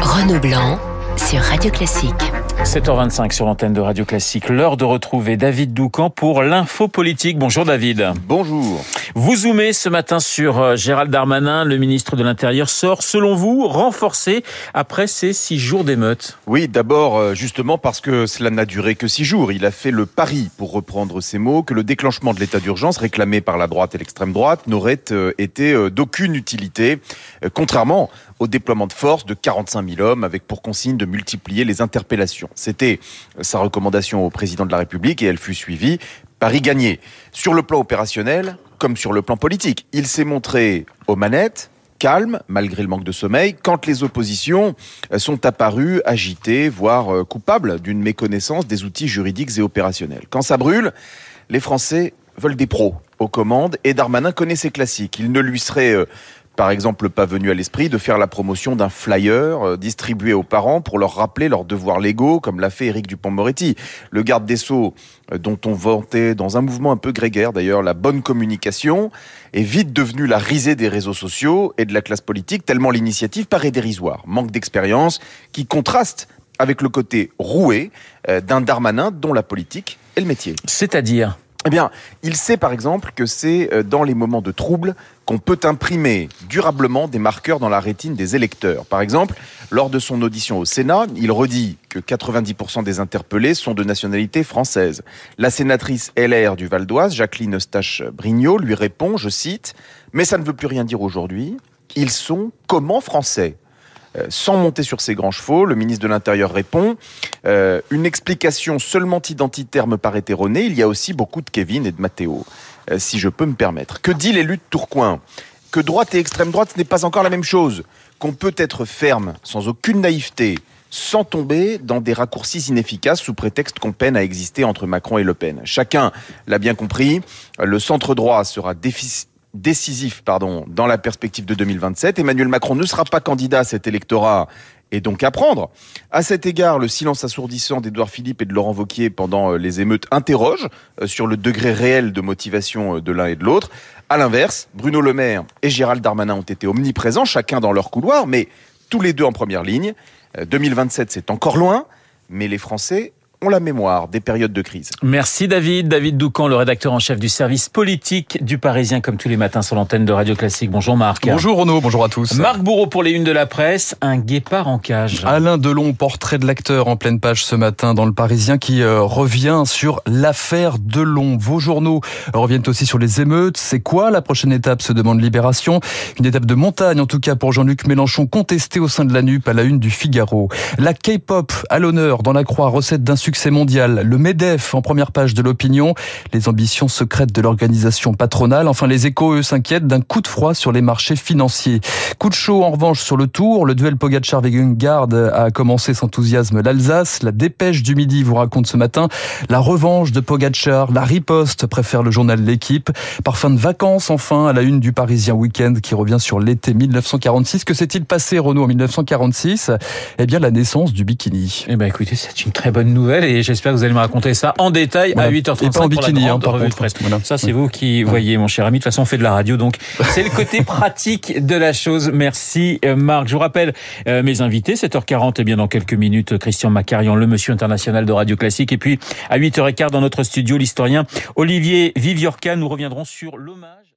Renaud Blanc sur Radio Classique. 7h25 sur l'antenne de Radio Classique. L'heure de retrouver David Doucan pour l'info politique. Bonjour David. Bonjour. Vous zoomez ce matin sur euh, Gérald Darmanin. Le ministre de l'Intérieur sort, selon vous, renforcé après ces six jours d'émeute. Oui, d'abord, euh, justement parce que cela n'a duré que six jours. Il a fait le pari, pour reprendre ses mots, que le déclenchement de l'état d'urgence réclamé par la droite et l'extrême droite n'aurait euh, été d'aucune utilité, contrairement au déploiement de force de 45 000 hommes avec pour consigne de multiplier les interpellations. C'était sa recommandation au président de la République et elle fut suivie. Paris gagné. Sur le plan opérationnel, comme sur le plan politique, il s'est montré aux manettes, calme, malgré le manque de sommeil, quand les oppositions sont apparues agitées, voire coupables d'une méconnaissance des outils juridiques et opérationnels. Quand ça brûle, les Français veulent des pros aux commandes et Darmanin connaît ses classiques. Il ne lui serait par exemple pas venu à l'esprit de faire la promotion d'un flyer euh, distribué aux parents pour leur rappeler leurs devoirs légaux, comme l'a fait Éric Dupont-Moretti. Le garde des Sceaux, euh, dont on vantait dans un mouvement un peu grégaire d'ailleurs la bonne communication, est vite devenu la risée des réseaux sociaux et de la classe politique, tellement l'initiative paraît dérisoire. Manque d'expérience qui contraste avec le côté roué euh, d'un Darmanin dont la politique est le métier. C'est-à-dire eh bien, il sait par exemple que c'est euh, dans les moments de trouble qu'on peut imprimer durablement des marqueurs dans la rétine des électeurs. Par exemple, lors de son audition au Sénat, il redit que 90% des interpellés sont de nationalité française. La sénatrice LR du Val d'Oise, Jacqueline Eustache-Brignot, lui répond, je cite, Mais ça ne veut plus rien dire aujourd'hui, ils sont comment français? Sans monter sur ses grands chevaux, le ministre de l'Intérieur répond euh, Une explication seulement identitaire me paraît erronée. Il y a aussi beaucoup de Kevin et de Matteo, euh, si je peux me permettre. Que dit l'élu de Tourcoing? Que droite et extrême droite, ce n'est pas encore la même chose. Qu'on peut être ferme, sans aucune naïveté, sans tomber dans des raccourcis inefficaces sous prétexte qu'on peine à exister entre Macron et Le Pen. Chacun l'a bien compris, le centre droit sera déficit décisif pardon, dans la perspective de 2027. Emmanuel Macron ne sera pas candidat à cet électorat et donc à prendre. À cet égard, le silence assourdissant d'Edouard Philippe et de Laurent Vauquier pendant euh, les émeutes interroge euh, sur le degré réel de motivation euh, de l'un et de l'autre. À l'inverse, Bruno Le Maire et Gérald Darmanin ont été omniprésents, chacun dans leur couloir, mais tous les deux en première ligne. 2027, c'est encore loin, mais les Français ont la mémoire des périodes de crise. Merci David. David Doucan, le rédacteur en chef du service politique du Parisien, comme tous les matins sur l'antenne de Radio Classique. Bonjour Marc. Bonjour Renaud, bonjour à tous. Marc Bourreau pour les unes de la presse, un guépard en cage. Alain Delon, portrait de l'acteur en pleine page ce matin dans le Parisien qui euh, revient sur l'affaire Delon. Vos journaux reviennent aussi sur les émeutes. C'est quoi la prochaine étape se demande Libération. Une étape de montagne en tout cas pour Jean-Luc Mélenchon contesté au sein de la NUP à la une du Figaro. La K-pop à l'honneur dans la croix recette d'un succès mondial. Le MEDEF en première page de l'opinion. Les ambitions secrètes de l'organisation patronale. Enfin, les échos, eux, s'inquiètent d'un coup de froid sur les marchés financiers. Coup de chaud, en revanche, sur le tour. Le duel Pogacar-Wegengarde a commencé sans enthousiasme l'Alsace. La dépêche du midi vous raconte ce matin la revanche de Pogacar. La riposte, préfère le journal L'équipe. Parfum de vacances, enfin, à la une du Parisien Week-end qui revient sur l'été 1946. Que s'est-il passé, Renault, en 1946 Eh bien, la naissance du bikini. Eh ben, écoutez, c'est une très bonne nouvelle et j'espère que vous allez me raconter ça en détail à 8h35 Et pas en bikini, hein, par contre. Voilà. Ça, c'est vous qui voyez, mon cher ami. De toute façon, on fait de la radio, donc c'est le côté pratique de la chose. Merci, euh, Marc. Je vous rappelle euh, mes invités. 7h40, et bien dans quelques minutes, Christian Macarian, le monsieur international de Radio Classique. Et puis, à 8h15, dans notre studio, l'historien Olivier Viviorca. Nous reviendrons sur l'hommage